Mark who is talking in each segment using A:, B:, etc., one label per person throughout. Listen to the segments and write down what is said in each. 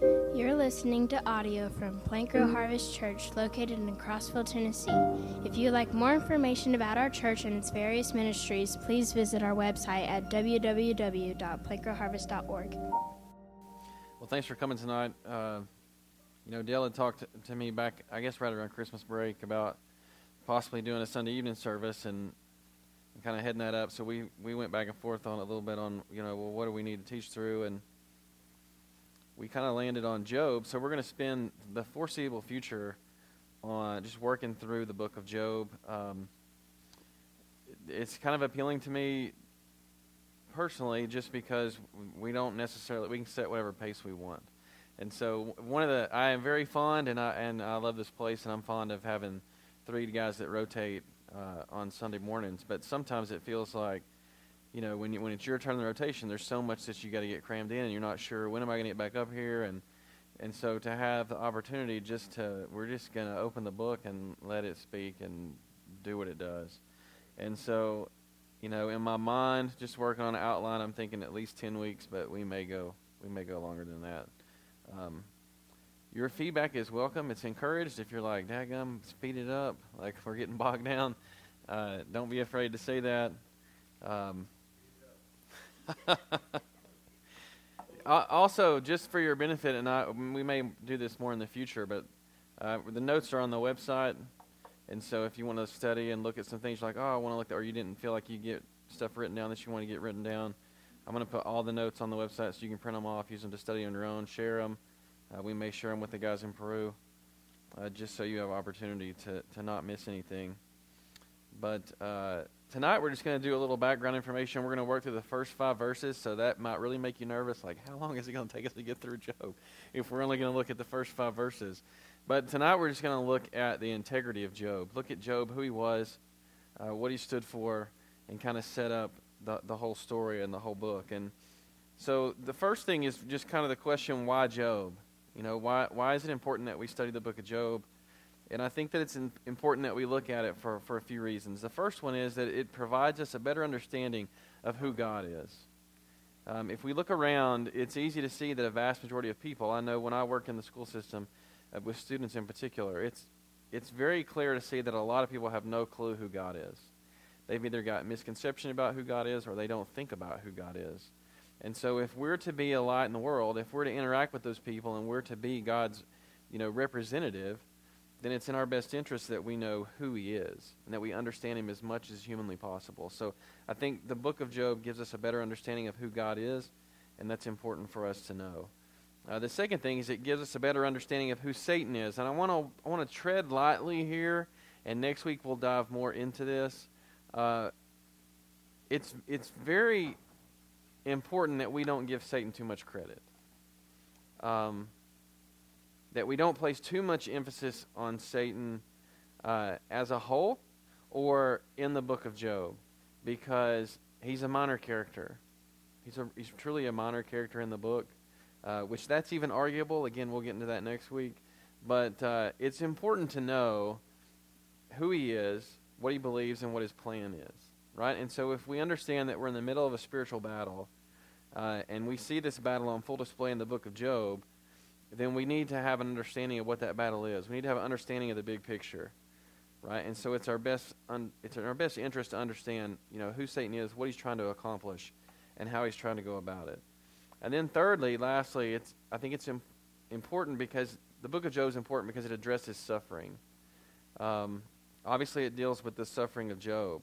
A: You're listening to audio from Plank Row Harvest Church located in Crossville, Tennessee. If you'd like more information about our church and its various ministries, please visit our website at www.plankrowharvest.org.
B: Well, thanks for coming tonight. Uh, you know, Dale had talked to me back, I guess, right around Christmas break about possibly doing a Sunday evening service and, and kind of heading that up. So we, we went back and forth on a little bit on, you know, well, what do we need to teach through? And we kind of landed on Job. So we're going to spend the foreseeable future on just working through the book of Job. Um, it's kind of appealing to me personally just because we don't necessarily we can set whatever pace we want and so one of the i am very fond and i and i love this place and i'm fond of having three guys that rotate uh, on sunday mornings but sometimes it feels like you know, when you, when it's your turn in the rotation, there's so much that you got to get crammed in, and you're not sure when am I going to get back up here, and and so to have the opportunity just to we're just going to open the book and let it speak and do what it does, and so, you know, in my mind, just working on an outline, I'm thinking at least ten weeks, but we may go we may go longer than that. Um, your feedback is welcome. It's encouraged. If you're like, "Dagum, speed it up," like we're getting bogged down, uh, don't be afraid to say that. Um, also, just for your benefit, and I, we may do this more in the future, but uh, the notes are on the website. And so if you want to study and look at some things like, oh, I want to look, or you didn't feel like you get stuff written down that you want to get written down, I'm going to put all the notes on the website so you can print them off, use them to study on your own, share them. Uh, we may share them with the guys in Peru, uh, just so you have opportunity to, to not miss anything. But uh, tonight we're just going to do a little background information. We're going to work through the first five verses, so that might really make you nervous. Like, how long is it going to take us to get through Job if we're only going to look at the first five verses? But tonight we're just going to look at the integrity of Job. Look at Job, who he was, uh, what he stood for, and kind of set up the, the whole story and the whole book. And so the first thing is just kind of the question why Job? You know, why, why is it important that we study the book of Job? And I think that it's important that we look at it for, for a few reasons. The first one is that it provides us a better understanding of who God is. Um, if we look around, it's easy to see that a vast majority of people, I know when I work in the school system, uh, with students in particular, it's, it's very clear to see that a lot of people have no clue who God is. They've either got misconception about who God is or they don't think about who God is. And so if we're to be a light in the world, if we're to interact with those people and we're to be God's you know, representative, then it's in our best interest that we know who he is and that we understand him as much as humanly possible. So I think the book of Job gives us a better understanding of who God is, and that's important for us to know. Uh, the second thing is it gives us a better understanding of who Satan is, and I want to I want to tread lightly here, and next week we'll dive more into this. Uh, it's it's very important that we don't give Satan too much credit. Um, that we don't place too much emphasis on Satan uh, as a whole or in the book of Job because he's a minor character. He's, a, he's truly a minor character in the book, uh, which that's even arguable. Again, we'll get into that next week. But uh, it's important to know who he is, what he believes, and what his plan is. Right? And so if we understand that we're in the middle of a spiritual battle, uh, and we see this battle on full display in the book of Job, then we need to have an understanding of what that battle is. We need to have an understanding of the big picture, right? And so it's our best un- it's in our best interest to understand, you know, who Satan is, what he's trying to accomplish, and how he's trying to go about it. And then thirdly, lastly, it's I think it's Im- important because the book of Job is important because it addresses suffering. Um, obviously, it deals with the suffering of Job,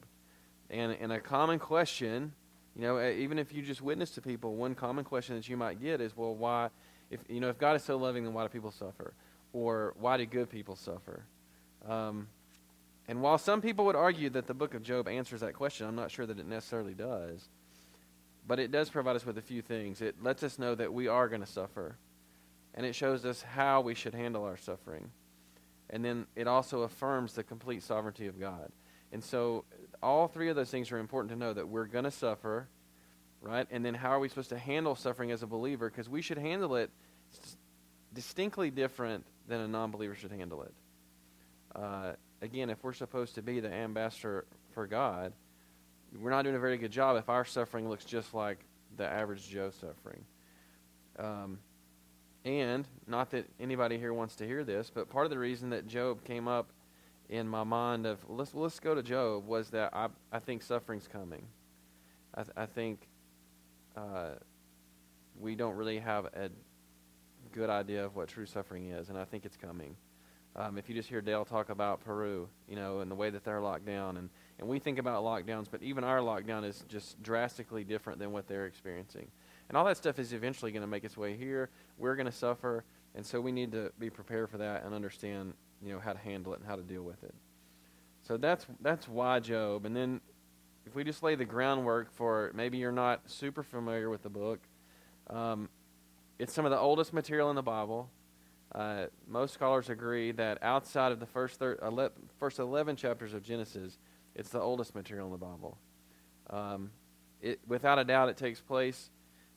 B: and and a common question, you know, even if you just witness to people, one common question that you might get is, well, why? If you know if God is so loving, then why do people suffer? Or why do good people suffer? Um, and while some people would argue that the book of Job answers that question, I'm not sure that it necessarily does. But it does provide us with a few things. It lets us know that we are going to suffer, and it shows us how we should handle our suffering. And then it also affirms the complete sovereignty of God. And so all three of those things are important to know that we're going to suffer right? And then how are we supposed to handle suffering as a believer? Because we should handle it distinctly different than a non believer should handle it. Uh, again, if we're supposed to be the ambassador for God, we're not doing a very good job if our suffering looks just like the average Joe suffering. Um, and not that anybody here wants to hear this, but part of the reason that Job came up in my mind of let's let's go to Job was that I I think suffering's coming. I th- I think uh, we don't really have a good idea of what true suffering is, and I think it's coming. Um, if you just hear Dale talk about Peru, you know, and the way that they're locked down, and, and we think about lockdowns, but even our lockdown is just drastically different than what they're experiencing. And all that stuff is eventually going to make its way here. We're going to suffer, and so we need to be prepared for that and understand, you know, how to handle it and how to deal with it. So that's that's why Job. And then if we just lay the groundwork for maybe you're not super familiar with the book, um, it's some of the oldest material in the Bible. Uh, most scholars agree that outside of the first thir- ele- first 11 chapters of Genesis, it's the oldest material in the Bible. Um, it, without a doubt, it takes place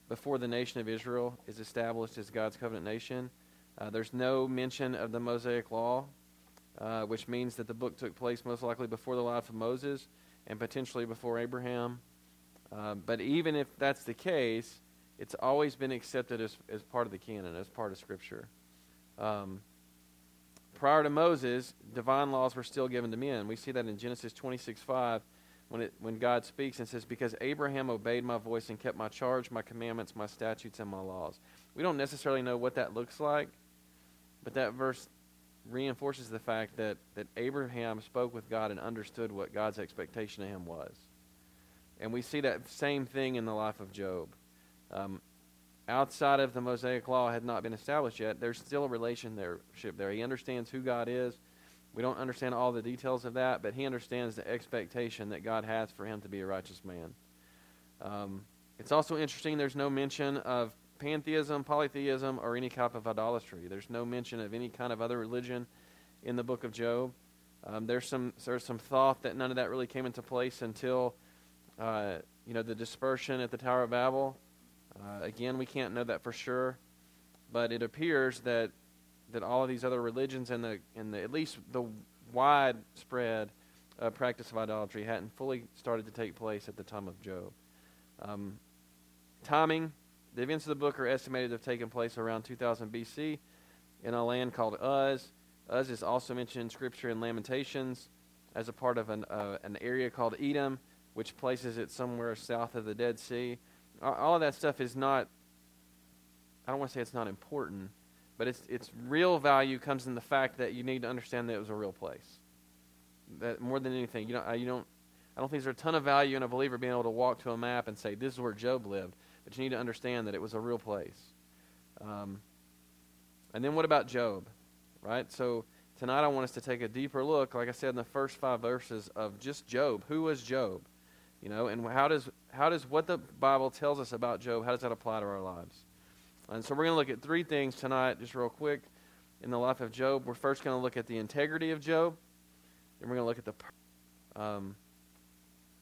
B: before the nation of Israel is established as God's covenant nation. Uh, there's no mention of the Mosaic Law, uh, which means that the book took place most likely before the life of Moses and potentially before Abraham. Uh, but even if that's the case, it's always been accepted as, as part of the canon, as part of Scripture. Um, prior to Moses, divine laws were still given to men. We see that in Genesis 26 5 when, it, when God speaks and says, Because Abraham obeyed my voice and kept my charge, my commandments, my statutes, and my laws. We don't necessarily know what that looks like, but that verse reinforces the fact that, that Abraham spoke with God and understood what God's expectation of him was. And we see that same thing in the life of Job. Um, outside of the Mosaic law had not been established yet, there's still a relationship there. He understands who God is. We don't understand all the details of that, but he understands the expectation that God has for him to be a righteous man. Um, it's also interesting there's no mention of pantheism, polytheism, or any type of idolatry. There's no mention of any kind of other religion in the book of Job. Um, there's some there's some thought that none of that really came into place until uh, you know the dispersion at the Tower of Babel. Uh, again, we can't know that for sure, but it appears that that all of these other religions and the and the at least the widespread uh, practice of idolatry hadn't fully started to take place at the time of Job. Um, timing: the events of the book are estimated to have taken place around 2000 BC in a land called Uz. Uz is also mentioned in Scripture in Lamentations as a part of an uh, an area called Edom, which places it somewhere south of the Dead Sea. All of that stuff is not. I don't want to say it's not important, but its its real value comes in the fact that you need to understand that it was a real place. That more than anything, you don't you don't. I don't think there's a ton of value in a believer being able to walk to a map and say this is where Job lived, but you need to understand that it was a real place. Um, and then what about Job, right? So tonight I want us to take a deeper look, like I said in the first five verses of just Job. Who was Job? You know, and how does how does what the Bible tells us about Job, how does that apply to our lives? And so we're going to look at three things tonight, just real quick, in the life of Job. We're first going to look at the integrity of Job, and we're going to look at the. Um,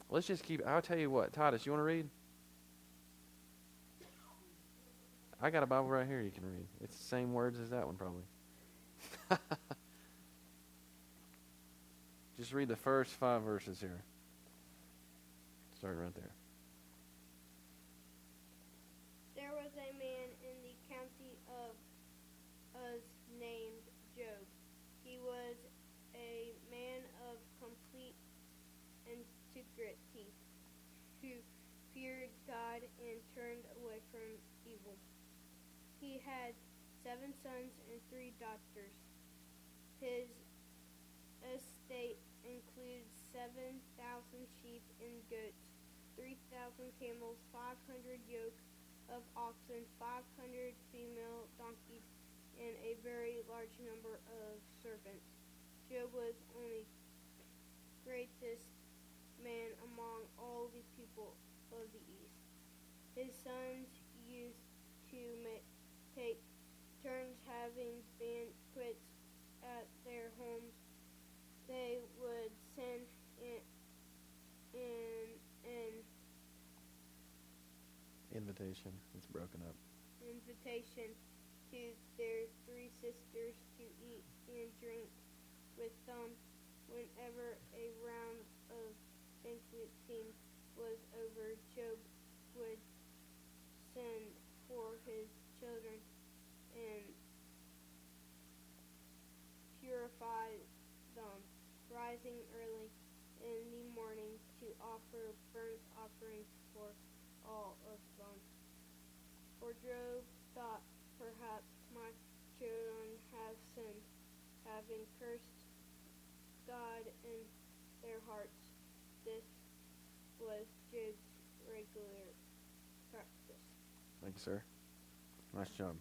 B: let's just keep. I'll tell you what, Titus, you want to read? I got a Bible right here you can read. It's the same words as that one, probably. just read the first five verses here. Starting right there.
C: There was a man in the county of Uz named Job. He was a man of complete integrity who feared God and turned away from evil. He had seven sons and three daughters. His estate includes 7,000 sheep and goats, 3,000 camels, 500 yoke of oxen, 500 female donkeys, and a very large number of servants. Job was only greatest man among all the people of the east. His sons used to make, take turns having banquets at their homes. They would send in, in an
B: Invitation. It's broken up.
C: invitation to their three sisters to eat and drink with them whenever a round of banqueting was over. Job would send for his children and purify them, rising early in the morning to offer burnt offerings for all of them. For Job thought, perhaps my children have sinned, having cursed God in their hearts. This was Job's regular practice.
B: Thanks, sir. Nice job.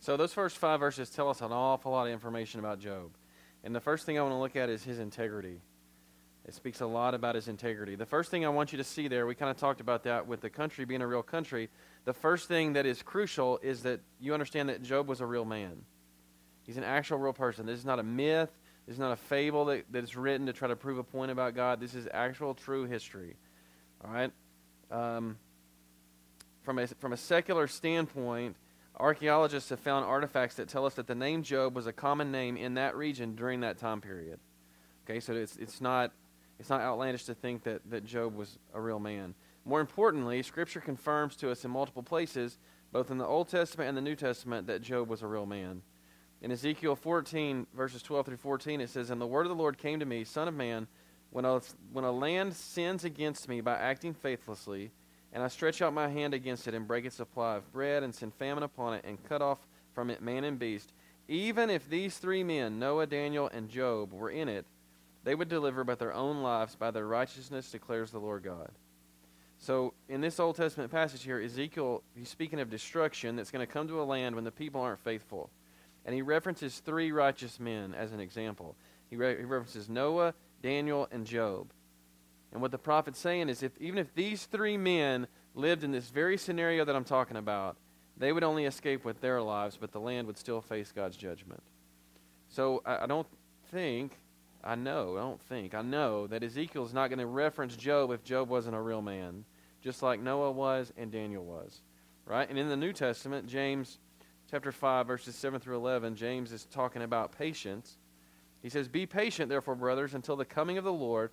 B: So those first five verses tell us an awful lot of information about Job. And the first thing I want to look at is his integrity. It speaks a lot about his integrity. The first thing I want you to see there, we kind of talked about that with the country being a real country. The first thing that is crucial is that you understand that Job was a real man. He's an actual real person. This is not a myth. This is not a fable that, that is written to try to prove a point about God. This is actual, true history. All right? Um, from, a, from a secular standpoint, archaeologists have found artifacts that tell us that the name Job was a common name in that region during that time period. Okay, so it's, it's, not, it's not outlandish to think that, that Job was a real man. More importantly, Scripture confirms to us in multiple places, both in the Old Testament and the New Testament, that Job was a real man. In Ezekiel 14, verses 12 through 14, it says, And the word of the Lord came to me, Son of man, when a, when a land sins against me by acting faithlessly, and I stretch out my hand against it and break its supply of bread and send famine upon it and cut off from it man and beast, even if these three men, Noah, Daniel, and Job, were in it, they would deliver but their own lives by their righteousness, declares the Lord God. So, in this Old Testament passage here, Ezekiel, he's speaking of destruction that's going to come to a land when the people aren't faithful. And he references three righteous men as an example. He, re- he references Noah, Daniel, and Job. And what the prophet's saying is if even if these three men lived in this very scenario that I'm talking about, they would only escape with their lives, but the land would still face God's judgment. So I, I don't think, I know, I don't think, I know that Ezekiel's not going to reference Job if Job wasn't a real man, just like Noah was and Daniel was. Right? And in the New Testament, James chapter 5, verses 7 through 11, James is talking about patience. He says, Be patient, therefore, brothers, until the coming of the Lord.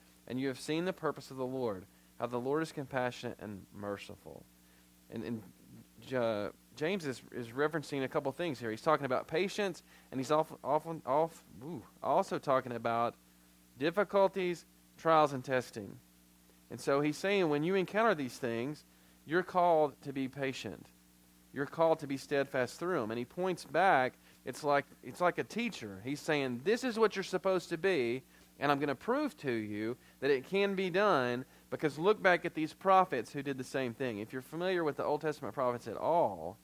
B: and you have seen the purpose of the Lord, how the Lord is compassionate and merciful. And, and James is, is referencing a couple things here. He's talking about patience, and he's off, ooh, also talking about difficulties, trials, and testing. And so he's saying when you encounter these things, you're called to be patient. You're called to be steadfast through them. And he points back. It's like it's like a teacher. He's saying, "This is what you're supposed to be, and I'm going to prove to you that it can be done." Because look back at these prophets who did the same thing. If you're familiar with the Old Testament prophets at all,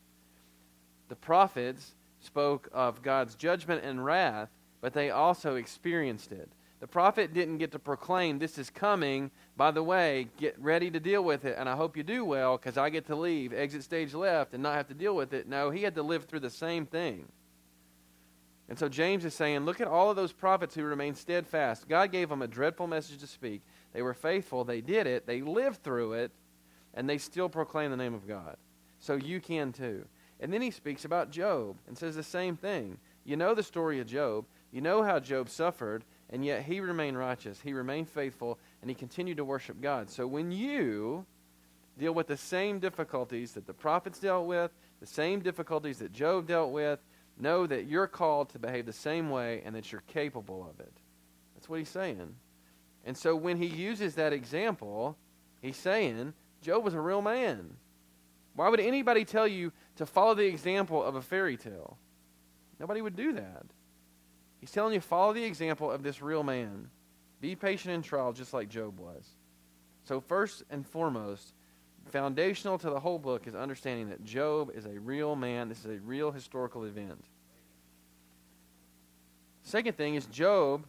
B: the prophets spoke of God's judgment and wrath, but they also experienced it. The prophet didn't get to proclaim, This is coming. By the way, get ready to deal with it, and I hope you do well because I get to leave, exit stage left, and not have to deal with it. No, he had to live through the same thing. And so James is saying, Look at all of those prophets who remained steadfast. God gave them a dreadful message to speak. They were faithful, they did it, they lived through it, and they still proclaim the name of God. So you can too. And then he speaks about Job and says the same thing. You know the story of Job. You know how Job suffered, and yet he remained righteous. He remained faithful, and he continued to worship God. So when you deal with the same difficulties that the prophets dealt with, the same difficulties that Job dealt with, know that you're called to behave the same way and that you're capable of it. That's what he's saying. And so when he uses that example, he's saying Job was a real man. Why would anybody tell you to follow the example of a fairy tale? Nobody would do that. He's telling you follow the example of this real man. Be patient in trial just like Job was. So first and foremost, foundational to the whole book is understanding that Job is a real man. This is a real historical event. Second thing is Job,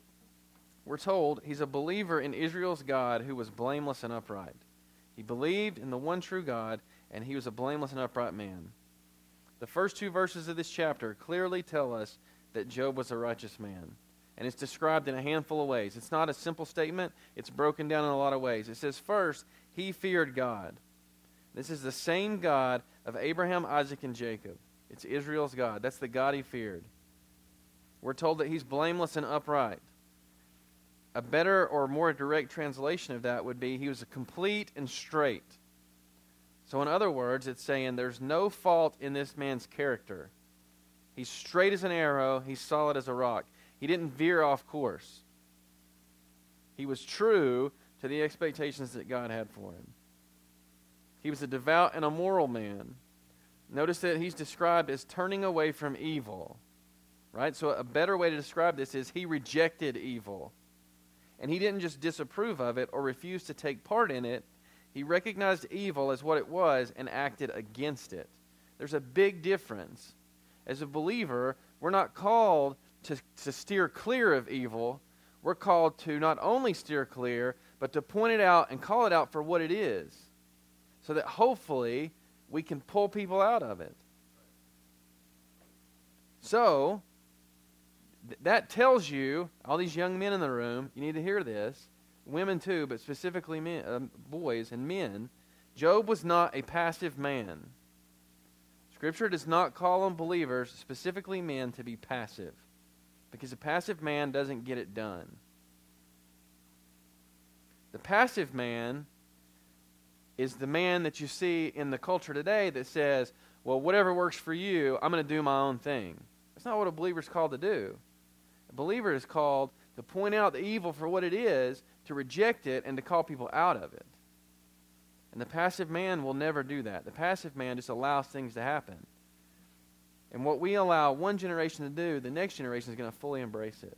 B: we're told he's a believer in Israel's God who was blameless and upright. He believed in the one true God, and he was a blameless and upright man. The first two verses of this chapter clearly tell us that Job was a righteous man. And it's described in a handful of ways. It's not a simple statement, it's broken down in a lot of ways. It says, first, he feared God. This is the same God of Abraham, Isaac, and Jacob. It's Israel's God. That's the God he feared. We're told that he's blameless and upright. A better or more direct translation of that would be he was complete and straight. So, in other words, it's saying there's no fault in this man's character. He's straight as an arrow, he's solid as a rock. He didn't veer off course. He was true to the expectations that God had for him. He was a devout and a moral man. Notice that he's described as turning away from evil. Right? So, a better way to describe this is he rejected evil. And he didn't just disapprove of it or refuse to take part in it, he recognized evil as what it was and acted against it. There's a big difference. As a believer, we're not called to, to steer clear of evil. We're called to not only steer clear, but to point it out and call it out for what it is. So that hopefully we can pull people out of it. So, th- that tells you, all these young men in the room, you need to hear this, women too, but specifically men, uh, boys and men, Job was not a passive man. Scripture does not call on believers, specifically men, to be passive. Because a passive man doesn't get it done. The passive man is the man that you see in the culture today that says, well, whatever works for you, I'm going to do my own thing. That's not what a believer is called to do. A believer is called to point out the evil for what it is, to reject it, and to call people out of it. And the passive man will never do that. The passive man just allows things to happen. And what we allow one generation to do, the next generation is going to fully embrace it.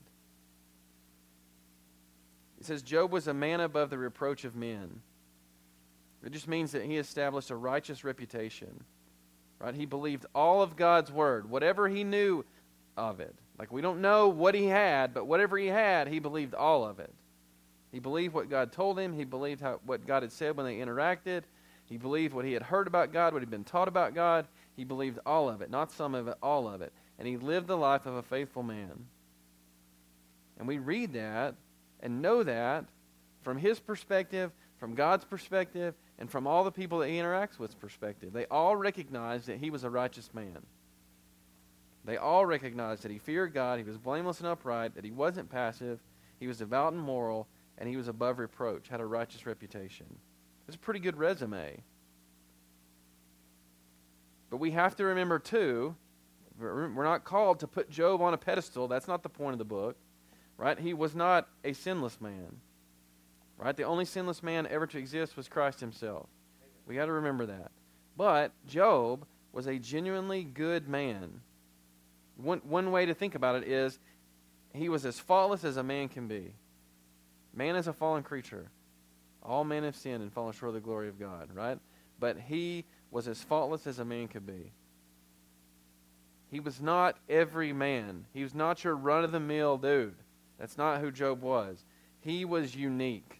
B: It says Job was a man above the reproach of men. It just means that he established a righteous reputation. Right? He believed all of God's word, whatever he knew of it. Like we don't know what he had, but whatever he had, he believed all of it. He believed what God told him. He believed how, what God had said when they interacted. He believed what he had heard about God, what he'd been taught about God. He believed all of it, not some of it, all of it. And he lived the life of a faithful man. And we read that and know that from his perspective, from God's perspective, and from all the people that he interacts with perspective. They all recognize that he was a righteous man. They all recognized that he feared God, he was blameless and upright, that he wasn't passive, he was devout and moral, and he was above reproach, had a righteous reputation. It's a pretty good resume. But we have to remember, too, we're not called to put Job on a pedestal. That's not the point of the book. Right? He was not a sinless man. Right? The only sinless man ever to exist was Christ himself. We got to remember that. But Job was a genuinely good man. One, one way to think about it is he was as faultless as a man can be. Man is a fallen creature. All men have sinned and fallen short of the glory of God, right? But he was as faultless as a man could be. He was not every man. He was not your run of the mill dude. That's not who Job was. He was unique.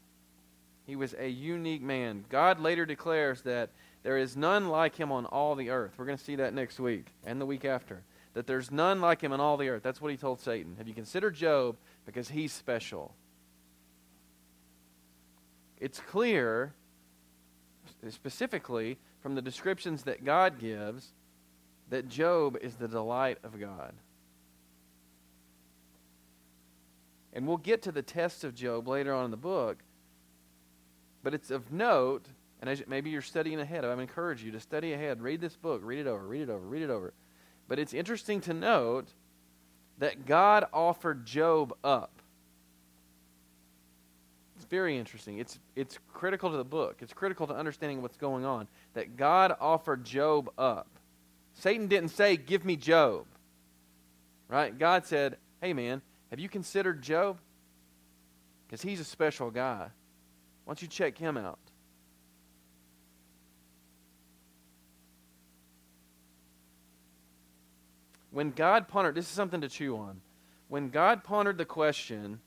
B: He was a unique man. God later declares that there is none like him on all the earth. We're going to see that next week and the week after. That there's none like him on all the earth. That's what he told Satan. Have you considered Job? Because he's special. It's clear, specifically from the descriptions that God gives, that Job is the delight of God. And we'll get to the test of Job later on in the book. But it's of note, and as maybe you're studying ahead, I encourage you to study ahead. Read this book. Read it over. Read it over. Read it over. But it's interesting to note that God offered Job up. It's very interesting. It's, it's critical to the book, it's critical to understanding what's going on. That God offered Job up. Satan didn't say, Give me Job. Right? God said, Hey, man, have you considered Job? Because he's a special guy. Why don't you check him out? When God pondered, this is something to chew on. When God pondered the question,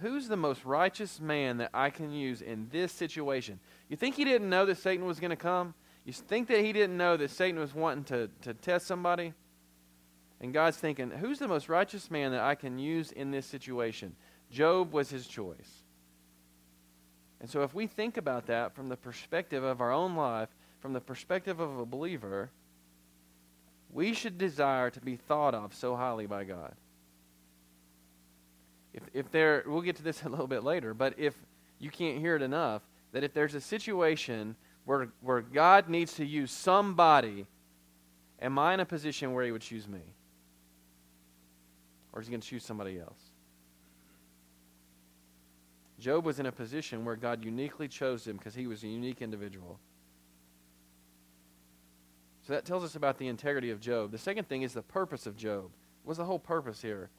B: who's the most righteous man that I can use in this situation? You think he didn't know that Satan was going to come? You think that he didn't know that Satan was wanting to, to test somebody? And God's thinking, who's the most righteous man that I can use in this situation? Job was his choice. And so if we think about that from the perspective of our own life, from the perspective of a believer, we should desire to be thought of so highly by God. If, if there, we'll get to this a little bit later, but if you can't hear it enough, that if there's a situation where, where God needs to use somebody, am I in a position where He would choose me? Or is He going to choose somebody else? Job was in a position where God uniquely chose him because he was a unique individual. So that tells us about the integrity of Job. The second thing is the purpose of Job. What's the whole purpose here?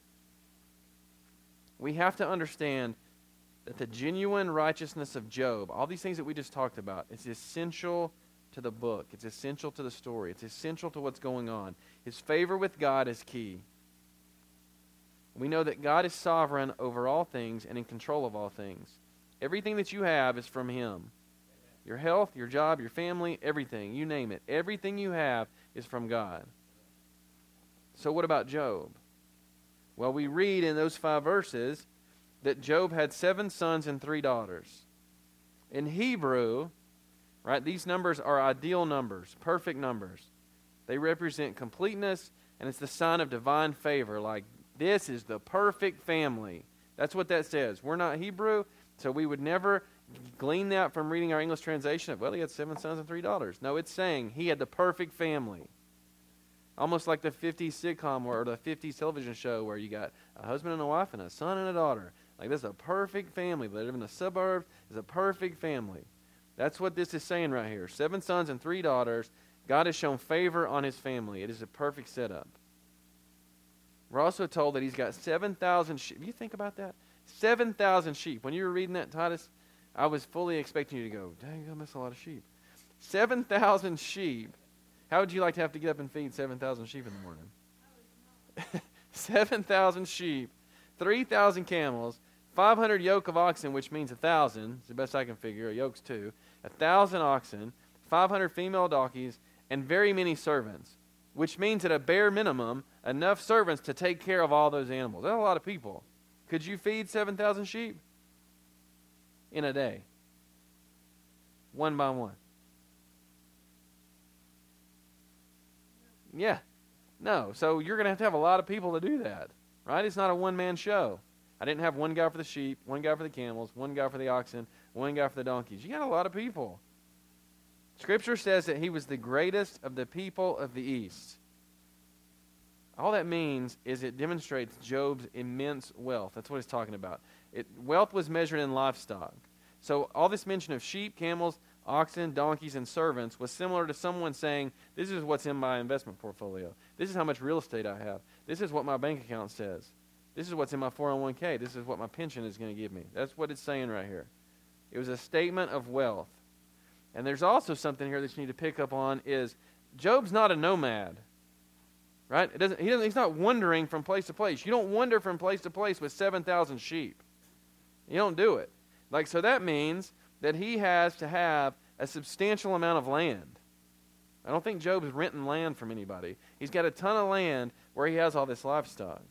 B: We have to understand that the genuine righteousness of Job, all these things that we just talked about, is essential to the book. It's essential to the story. It's essential to what's going on. His favor with God is key. We know that God is sovereign over all things and in control of all things. Everything that you have is from Him. Your health, your job, your family, everything, you name it. Everything you have is from God. So, what about Job? Well, we read in those five verses that Job had seven sons and three daughters. In Hebrew, right, these numbers are ideal numbers, perfect numbers. They represent completeness, and it's the sign of divine favor, like this is the perfect family. That's what that says. We're not Hebrew, so we would never glean that from reading our English translation of, well, he had seven sons and three daughters. No, it's saying he had the perfect family. Almost like the 50s sitcom or the 50s television show where you got a husband and a wife and a son and a daughter. Like this is a perfect family. They live in the suburbs. It's a perfect family. That's what this is saying right here. Seven sons and three daughters. God has shown favor on his family. It is a perfect setup. We're also told that he's got 7,000 sheep. You think about that? 7,000 sheep. When you were reading that, Titus, I was fully expecting you to go, dang, I miss a lot of sheep. 7,000 sheep. How would you like to have to get up and feed 7,000 sheep in the morning? 7,000 sheep, 3,000 camels, 500 yoke of oxen, which means a 1,000. It's the best I can figure. A yoke's two. A 1,000 oxen, 500 female donkeys, and very many servants which means at a bare minimum, enough servants to take care of all those animals. That's a lot of people. Could you feed 7,000 sheep in a day? One by one. Yeah. No. So you're going to have to have a lot of people to do that, right? It's not a one man show. I didn't have one guy for the sheep, one guy for the camels, one guy for the oxen, one guy for the donkeys. You got a lot of people. Scripture says that he was the greatest of the people of the East. All that means is it demonstrates Job's immense wealth. That's what he's talking about. It, wealth was measured in livestock. So all this mention of sheep, camels, oxen, donkeys, and servants was similar to someone saying, This is what's in my investment portfolio. This is how much real estate I have. This is what my bank account says. This is what's in my 401k. This is what my pension is going to give me. That's what it's saying right here. It was a statement of wealth. And there's also something here that you need to pick up on is Job's not a nomad. Right? It doesn't, he doesn't, he's not wandering from place to place. You don't wander from place to place with 7,000 sheep. You don't do it. Like, so that means that he has to have a substantial amount of land. I don't think Job's renting land from anybody. He's got a ton of land where he has all this livestock.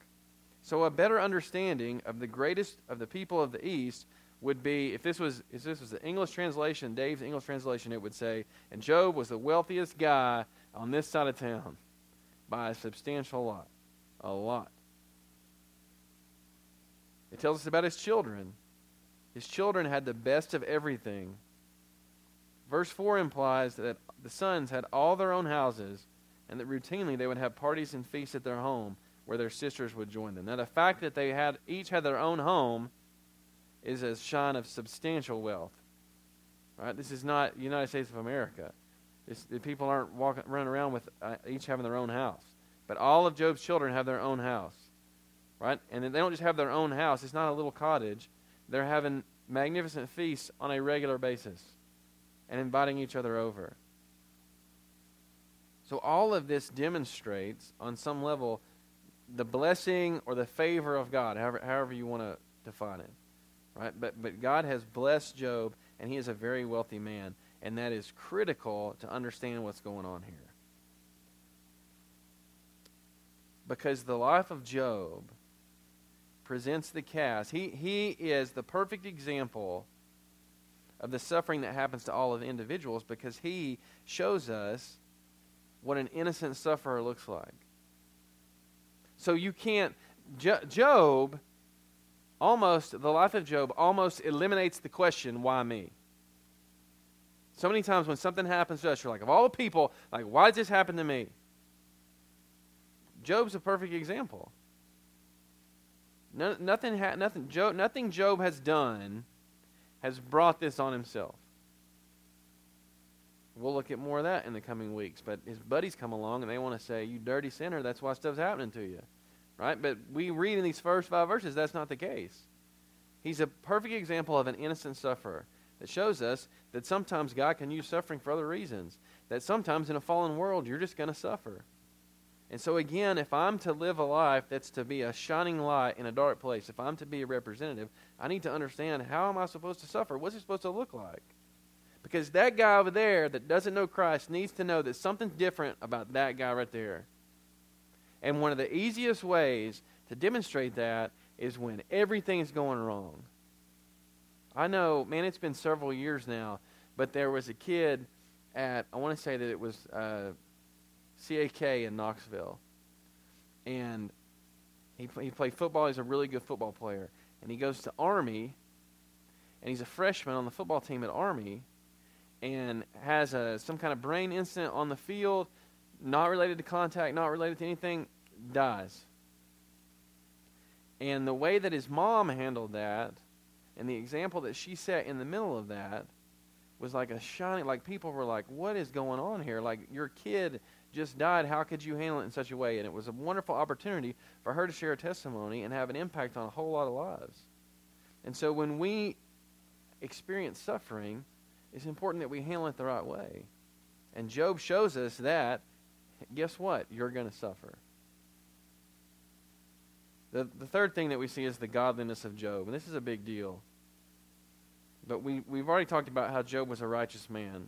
B: So, a better understanding of the greatest of the people of the East would be if this was if this was the English translation, Dave's English translation, it would say, and Job was the wealthiest guy on this side of town by a substantial lot. A lot. It tells us about his children. His children had the best of everything. Verse 4 implies that the sons had all their own houses and that routinely they would have parties and feasts at their home where their sisters would join them. Now, the fact that they had each had their own home is a sign of substantial wealth. Right? This is not United States of America. It's, the people aren't walking, running around with uh, each having their own house. But all of Job's children have their own house. Right? And they don't just have their own house. It's not a little cottage. They're having magnificent feasts on a regular basis and inviting each other over. So all of this demonstrates, on some level, the blessing or the favor of God, however, however you want to define it. Right? But, but God has blessed Job, and he is a very wealthy man. And that is critical to understand what's going on here. because the life of Job presents the cast. He, he is the perfect example of the suffering that happens to all of individuals because he shows us what an innocent sufferer looks like. So you can't, jo- Job, almost, the life of Job almost eliminates the question, why me? So many times when something happens to us, you're like, of all the people, like, why did this happen to me? Job's a perfect example. No, nothing, ha- nothing, Job, nothing Job has done has brought this on himself. We'll look at more of that in the coming weeks. But his buddies come along and they want to say, You dirty sinner, that's why stuff's happening to you. Right? But we read in these first five verses that's not the case. He's a perfect example of an innocent sufferer that shows us that sometimes God can use suffering for other reasons. That sometimes in a fallen world, you're just going to suffer. And so, again, if I'm to live a life that's to be a shining light in a dark place, if I'm to be a representative, I need to understand how am I supposed to suffer? What's it supposed to look like? Because that guy over there that doesn't know Christ needs to know that something's different about that guy right there. And one of the easiest ways to demonstrate that is when everything is going wrong. I know, man, it's been several years now, but there was a kid at, I want to say that it was. Uh, CAK in Knoxville. And he, he played football. He's a really good football player. And he goes to Army, and he's a freshman on the football team at Army, and has a, some kind of brain incident on the field, not related to contact, not related to anything, dies. And the way that his mom handled that, and the example that she set in the middle of that, was like a shining, like people were like, what is going on here? Like your kid just died. How could you handle it in such a way? And it was a wonderful opportunity for her to share a testimony and have an impact on a whole lot of lives. And so when we experience suffering, it's important that we handle it the right way. And Job shows us that, guess what? You're going to suffer. The, the third thing that we see is the godliness of Job. And this is a big deal. But we, we've already talked about how Job was a righteous man.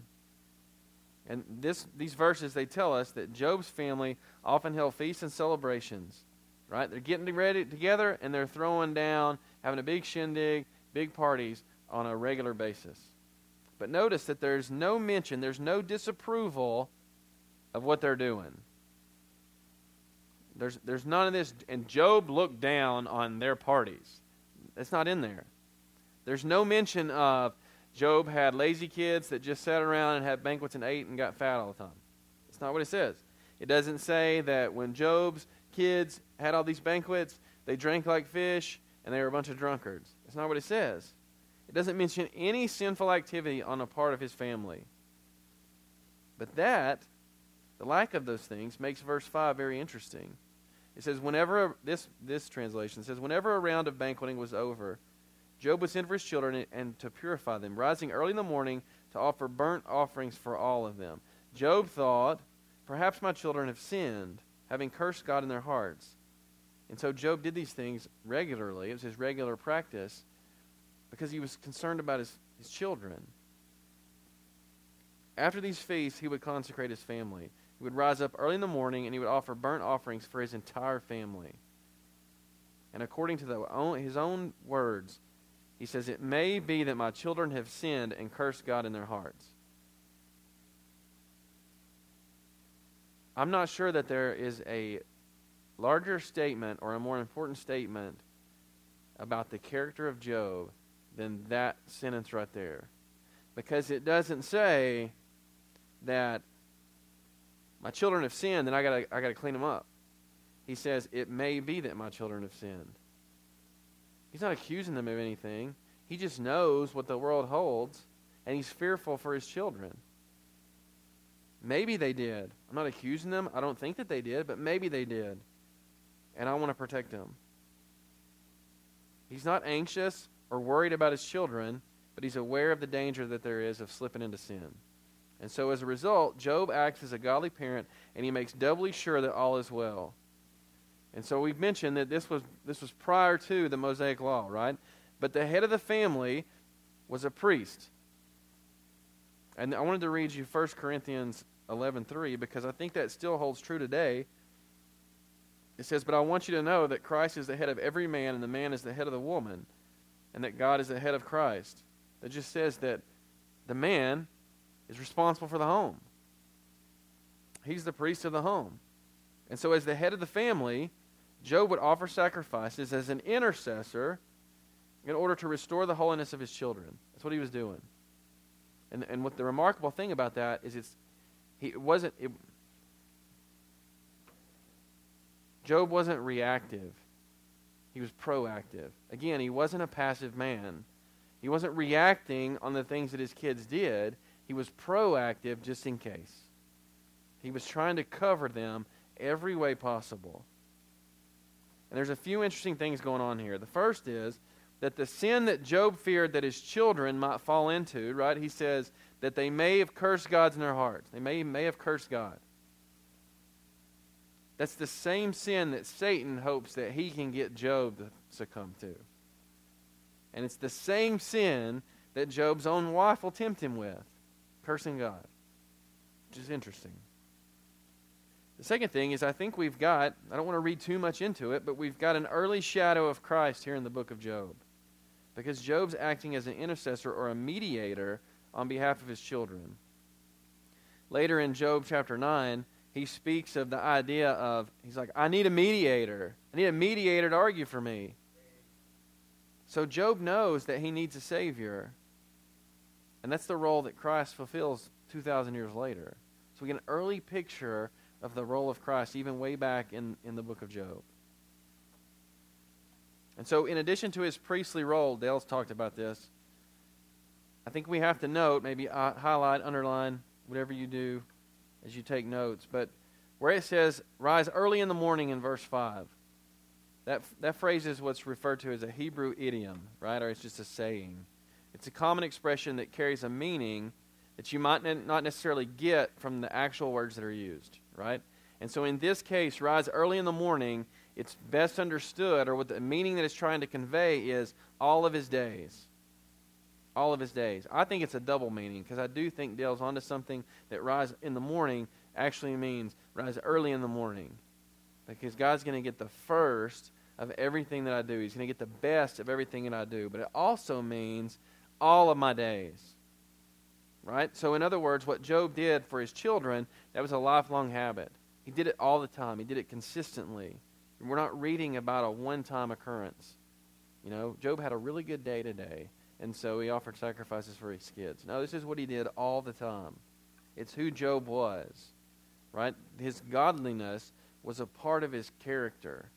B: And this, these verses, they tell us that Job's family often held feasts and celebrations, right? They're getting ready together and they're throwing down, having a big shindig, big parties on a regular basis. But notice that there's no mention, there's no disapproval of what they're doing. There's, there's none of this. And Job looked down on their parties. That's not in there. There's no mention of Job had lazy kids that just sat around and had banquets and ate and got fat all the time. That's not what it says. It doesn't say that when Job's kids had all these banquets, they drank like fish and they were a bunch of drunkards. That's not what it says. It doesn't mention any sinful activity on a part of his family. But that, the lack of those things, makes verse 5 very interesting. It says, whenever, this, this translation says, whenever a round of banqueting was over, Job would send for his children and to purify them, rising early in the morning to offer burnt offerings for all of them. Job thought, Perhaps my children have sinned, having cursed God in their hearts. And so Job did these things regularly. It was his regular practice because he was concerned about his, his children. After these feasts, he would consecrate his family. He would rise up early in the morning and he would offer burnt offerings for his entire family. And according to the his own words, he says, It may be that my children have sinned and cursed God in their hearts. I'm not sure that there is a larger statement or a more important statement about the character of Job than that sentence right there. Because it doesn't say that my children have sinned and I got I got to clean them up. He says it may be that my children have sinned. He's not accusing them of anything. He just knows what the world holds, and he's fearful for his children. Maybe they did. I'm not accusing them. I don't think that they did, but maybe they did. And I want to protect them. He's not anxious or worried about his children, but he's aware of the danger that there is of slipping into sin. And so as a result, Job acts as a godly parent, and he makes doubly sure that all is well. And so we've mentioned that this was, this was prior to the Mosaic Law, right? But the head of the family was a priest. And I wanted to read you 1 Corinthians 11.3 because I think that still holds true today. It says, But I want you to know that Christ is the head of every man, and the man is the head of the woman, and that God is the head of Christ. It just says that the man is responsible for the home. He's the priest of the home. And so, as the head of the family, Job would offer sacrifices as an intercessor in order to restore the holiness of his children. That's what he was doing. And, and what the remarkable thing about that is it's he it wasn't it, Job wasn't reactive. He was proactive. Again, he wasn't a passive man. He wasn't reacting on the things that his kids did. He was proactive just in case. He was trying to cover them every way possible. And there's a few interesting things going on here. The first is that the sin that Job feared that his children might fall into, right? He says that they may have cursed God in their hearts. They may, may have cursed God. That's the same sin that Satan hopes that he can get Job to succumb to. And it's the same sin that Job's own wife will tempt him with, cursing God, which is interesting. The second thing is, I think we've got, I don't want to read too much into it, but we've got an early shadow of Christ here in the book of Job. Because Job's acting as an intercessor or a mediator on behalf of his children. Later in Job chapter 9, he speaks of the idea of, he's like, I need a mediator. I need a mediator to argue for me. So Job knows that he needs a Savior. And that's the role that Christ fulfills 2,000 years later. So we get an early picture of the role of Christ, even way back in, in the book of Job. And so, in addition to his priestly role, Dale's talked about this. I think we have to note, maybe uh, highlight, underline, whatever you do as you take notes. But where it says, rise early in the morning in verse 5, that, that phrase is what's referred to as a Hebrew idiom, right? Or it's just a saying. It's a common expression that carries a meaning that you might not necessarily get from the actual words that are used right? And so in this case, rise early in the morning, it's best understood, or what the meaning that it's trying to convey is all of his days. All of his days. I think it's a double meaning because I do think Dale's onto something that rise in the morning actually means rise early in the morning. Because God's going to get the first of everything that I do. He's going to get the best of everything that I do. But it also means all of my days. Right? So, in other words, what Job did for his children, that was a lifelong habit. He did it all the time, he did it consistently. And we're not reading about a one time occurrence. You know, Job had a really good day today, and so he offered sacrifices for his kids. No, this is what he did all the time. It's who Job was, right? His godliness was a part of his character.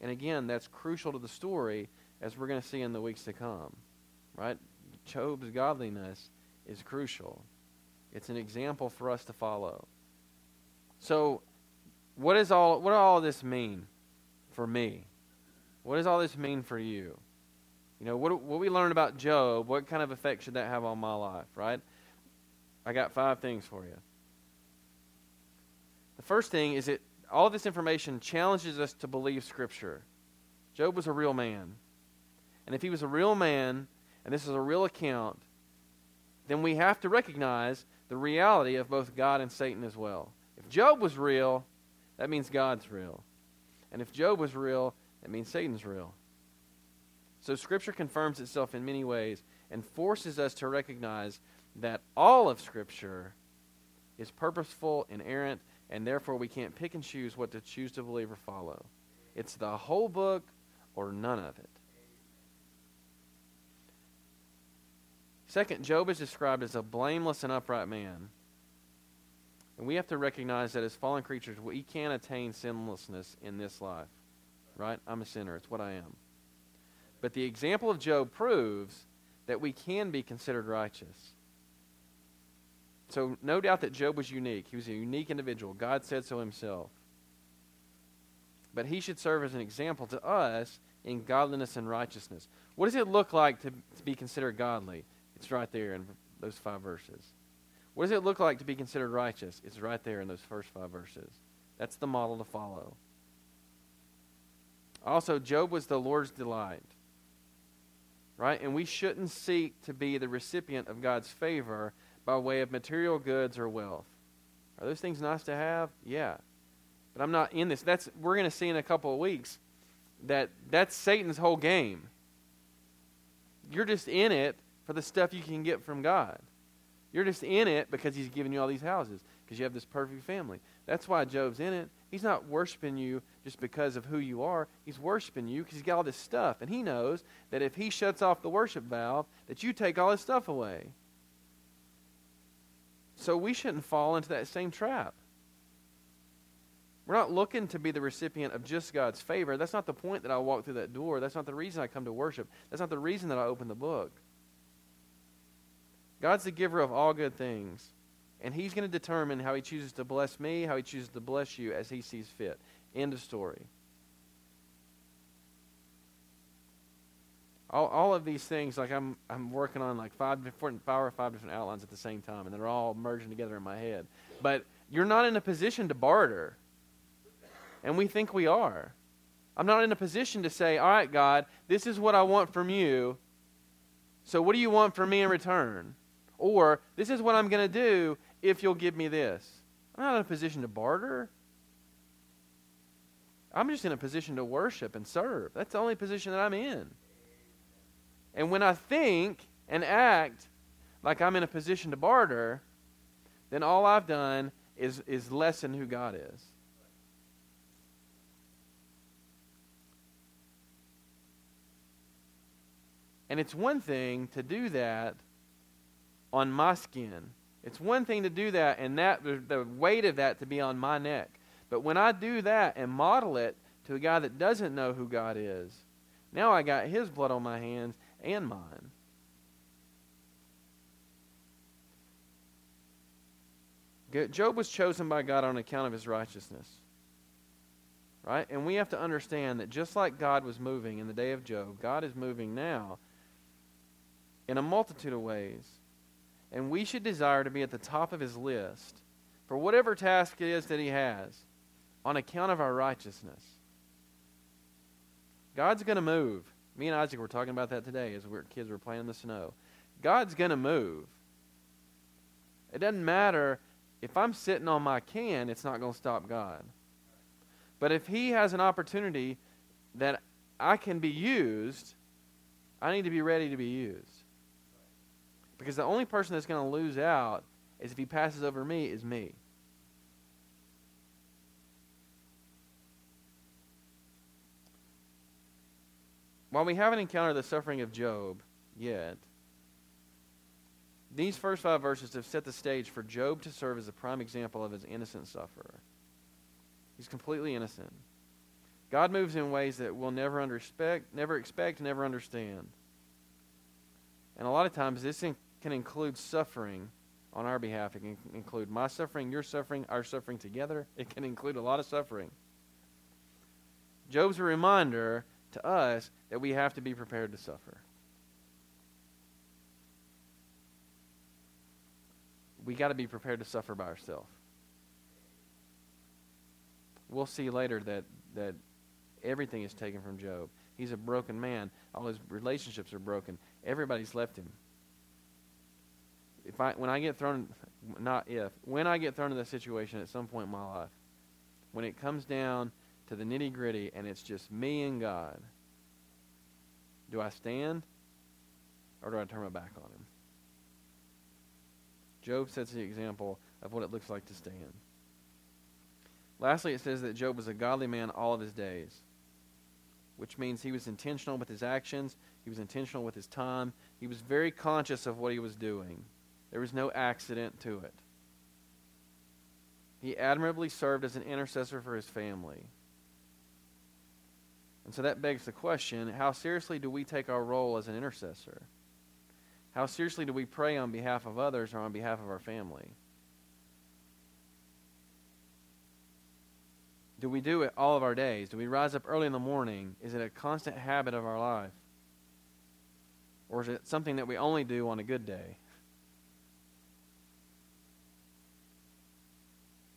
B: And again, that's crucial to the story as we're going to see in the weeks to come, right? Job's godliness is crucial. It's an example for us to follow. So, what is all what does all this mean for me? What does all this mean for you? You know, what what we learned about Job, what kind of effect should that have on my life, right? I got five things for you. The first thing is that all this information challenges us to believe Scripture. Job was a real man. And if he was a real man, and this is a real account, then we have to recognize the reality of both God and Satan as well. If Job was real, that means God's real. And if Job was real, that means Satan's real. So Scripture confirms itself in many ways and forces us to recognize that all of Scripture is purposeful, inerrant, and therefore we can't pick and choose what to choose to believe or follow. It's the whole book or none of it. Second, Job is described as a blameless and upright man. And we have to recognize that as fallen creatures, we can't attain sinlessness in this life. Right? I'm a sinner. It's what I am. But the example of Job proves that we can be considered righteous. So, no doubt that Job was unique. He was a unique individual. God said so himself. But he should serve as an example to us in godliness and righteousness. What does it look like to, to be considered godly? It's right there in those five verses. What does it look like to be considered righteous? It's right there in those first five verses. That's the model to follow. Also, Job was the Lord's delight. Right? And we shouldn't seek to be the recipient of God's favor by way of material goods or wealth. Are those things nice to have? Yeah. but I'm not in this. That's we're going to see in a couple of weeks that that's Satan's whole game. You're just in it for the stuff you can get from God. You're just in it because he's giving you all these houses because you have this perfect family. That's why Job's in it. He's not worshiping you just because of who you are. He's worshiping you because he's got all this stuff. And he knows that if he shuts off the worship valve, that you take all his stuff away. So we shouldn't fall into that same trap. We're not looking to be the recipient of just God's favor. That's not the point that I walk through that door. That's not the reason I come to worship. That's not the reason that I open the book. God's the giver of all good things. And He's going to determine how He chooses to bless me, how He chooses to bless you as He sees fit. End of story. All, all of these things, like I'm, I'm working on like five different, five or five different outlines at the same time, and they're all merging together in my head. But you're not in a position to barter. And we think we are. I'm not in a position to say, all right, God, this is what I want from you. So what do you want from me in return? Or this is what I'm going to do if you'll give me this. I'm not in a position to barter. I'm just in a position to worship and serve. That's the only position that I'm in. And when I think and act like I'm in a position to barter, then all I've done is, is lessen who God is. And it's one thing to do that on my skin. It's one thing to do that and that the weight of that to be on my neck. But when I do that and model it to a guy that doesn't know who God is, now I got his blood on my hands and mine. Job was chosen by God on account of his righteousness. Right? And we have to understand that just like God was moving in the day of Job, God is moving now in a multitude of ways. And we should desire to be at the top of his list for whatever task it is that he has on account of our righteousness. God's going to move. Me and Isaac were talking about that today as we were, kids were playing in the snow. God's going to move. It doesn't matter if I'm sitting on my can, it's not going to stop God. But if He has an opportunity that I can be used, I need to be ready to be used. Because the only person that's going to lose out is if he passes over me is me. While we haven't encountered the suffering of Job yet, these first five verses have set the stage for Job to serve as a prime example of his innocent sufferer. He's completely innocent. God moves in ways that we'll never, expect, never expect, never understand. And a lot of times this in, can include suffering on our behalf. It can include my suffering, your suffering, our suffering together. It can include a lot of suffering. Job's a reminder to us that we have to be prepared to suffer. We got to be prepared to suffer by ourselves. We'll see later that, that everything is taken from Job. He's a broken man. All his relationships are broken. Everybody's left him. If I when I get thrown not if, when I get thrown in that situation at some point in my life, when it comes down to the nitty gritty and it's just me and God, do I stand or do I turn my back on him? Job sets the example of what it looks like to stand. Lastly, it says that Job was a godly man all of his days which means he was intentional with his actions, he was intentional with his time, he was very conscious of what he was doing. There was no accident to it. He admirably served as an intercessor for his family. And so that begs the question how seriously do we take our role as an intercessor? How seriously do we pray on behalf of others or on behalf of our family? Do we do it all of our days? Do we rise up early in the morning? Is it a constant habit of our life? Or is it something that we only do on a good day?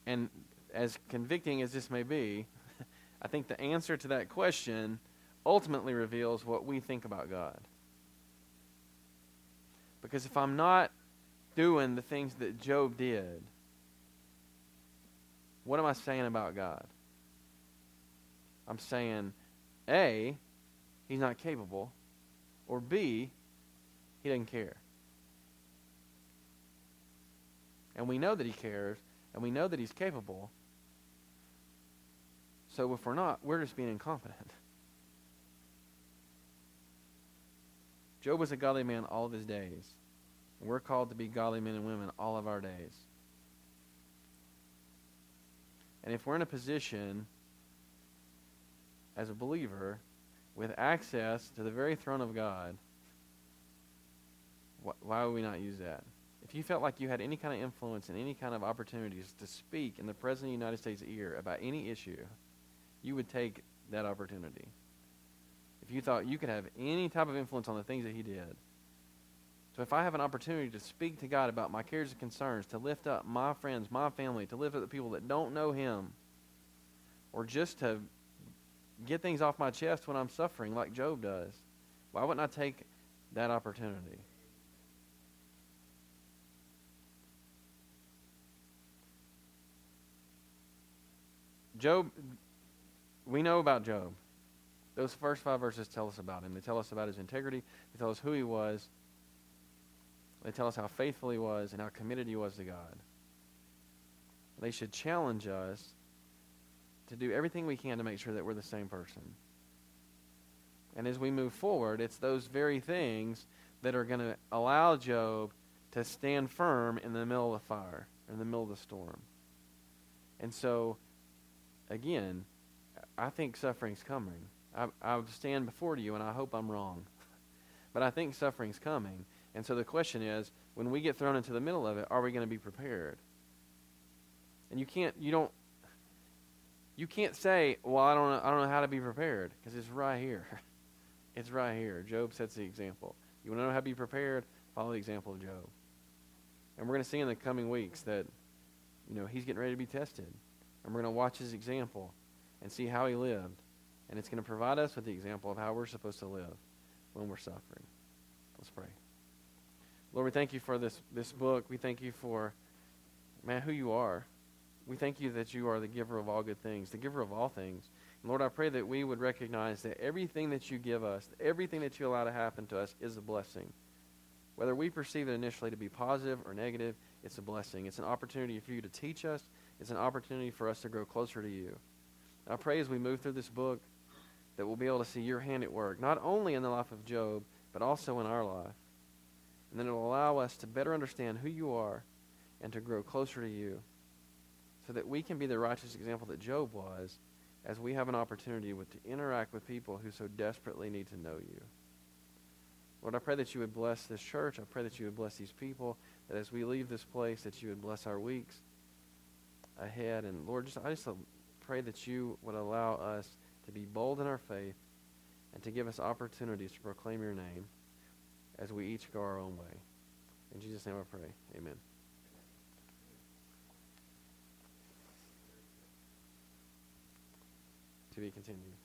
B: And as convicting as this may be, I think the answer to that question ultimately reveals what we think about God. Because if I'm not doing the things that Job did, what am I saying about God? I'm saying, A, he's not capable, or B, he doesn't care. And we know that he cares, and we know that he's capable. So if we're not, we're just being incompetent. Job was a godly man all of his days. We're called to be godly men and women all of our days. And if we're in a position as a believer with access to the very throne of God, wh- why would we not use that? If you felt like you had any kind of influence and any kind of opportunities to speak in the President of the United States' ear about any issue, you would take that opportunity. If you thought you could have any type of influence on the things that he did. So if I have an opportunity to speak to God about my cares and concerns, to lift up my friends, my family, to lift up the people that don't know him, or just to get things off my chest when I'm suffering like Job does, why wouldn't I take that opportunity? Job, we know about Job. Those first five verses tell us about him. They tell us about his integrity. They tell us who he was. They tell us how faithful he was and how committed he was to God. They should challenge us to do everything we can to make sure that we're the same person. And as we move forward, it's those very things that are going to allow Job to stand firm in the middle of the fire, in the middle of the storm. And so, again, I think suffering's coming. I, I stand before you, and I hope I'm wrong. but I think suffering's coming. And so the question is, when we get thrown into the middle of it, are we going to be prepared? And you can't, you don't, you can't say, well, I don't know, I don't know how to be prepared, because it's right here. it's right here. Job sets the example. You want to know how to be prepared? Follow the example of Job. And we're going to see in the coming weeks that, you know, he's getting ready to be tested. And we're going to watch his example and see how he lived. And it's going to provide us with the example of how we're supposed to live when we're suffering. Let's pray. Lord, we thank you for this, this book. We thank you for, man, who you are. We thank you that you are the giver of all good things, the giver of all things. And Lord, I pray that we would recognize that everything that you give us, everything that you allow to happen to us is a blessing. Whether we perceive it initially to be positive or negative, it's a blessing. It's an opportunity for you to teach us. It's an opportunity for us to grow closer to you. And I pray as we move through this book that we'll be able to see your hand at work, not only in the life of Job, but also in our life. And then it will allow us to better understand who you are and to grow closer to you so that we can be the righteous example that Job was as we have an opportunity with, to interact with people who so desperately need to know you. Lord, I pray that you would bless this church. I pray that you would bless these people, that as we leave this place, that you would bless our weeks ahead. And Lord, just I just uh, pray that you would allow us to be bold in our faith and to give us opportunities to proclaim your name as we each go our own way. In Jesus' name I pray. Amen. To be continued.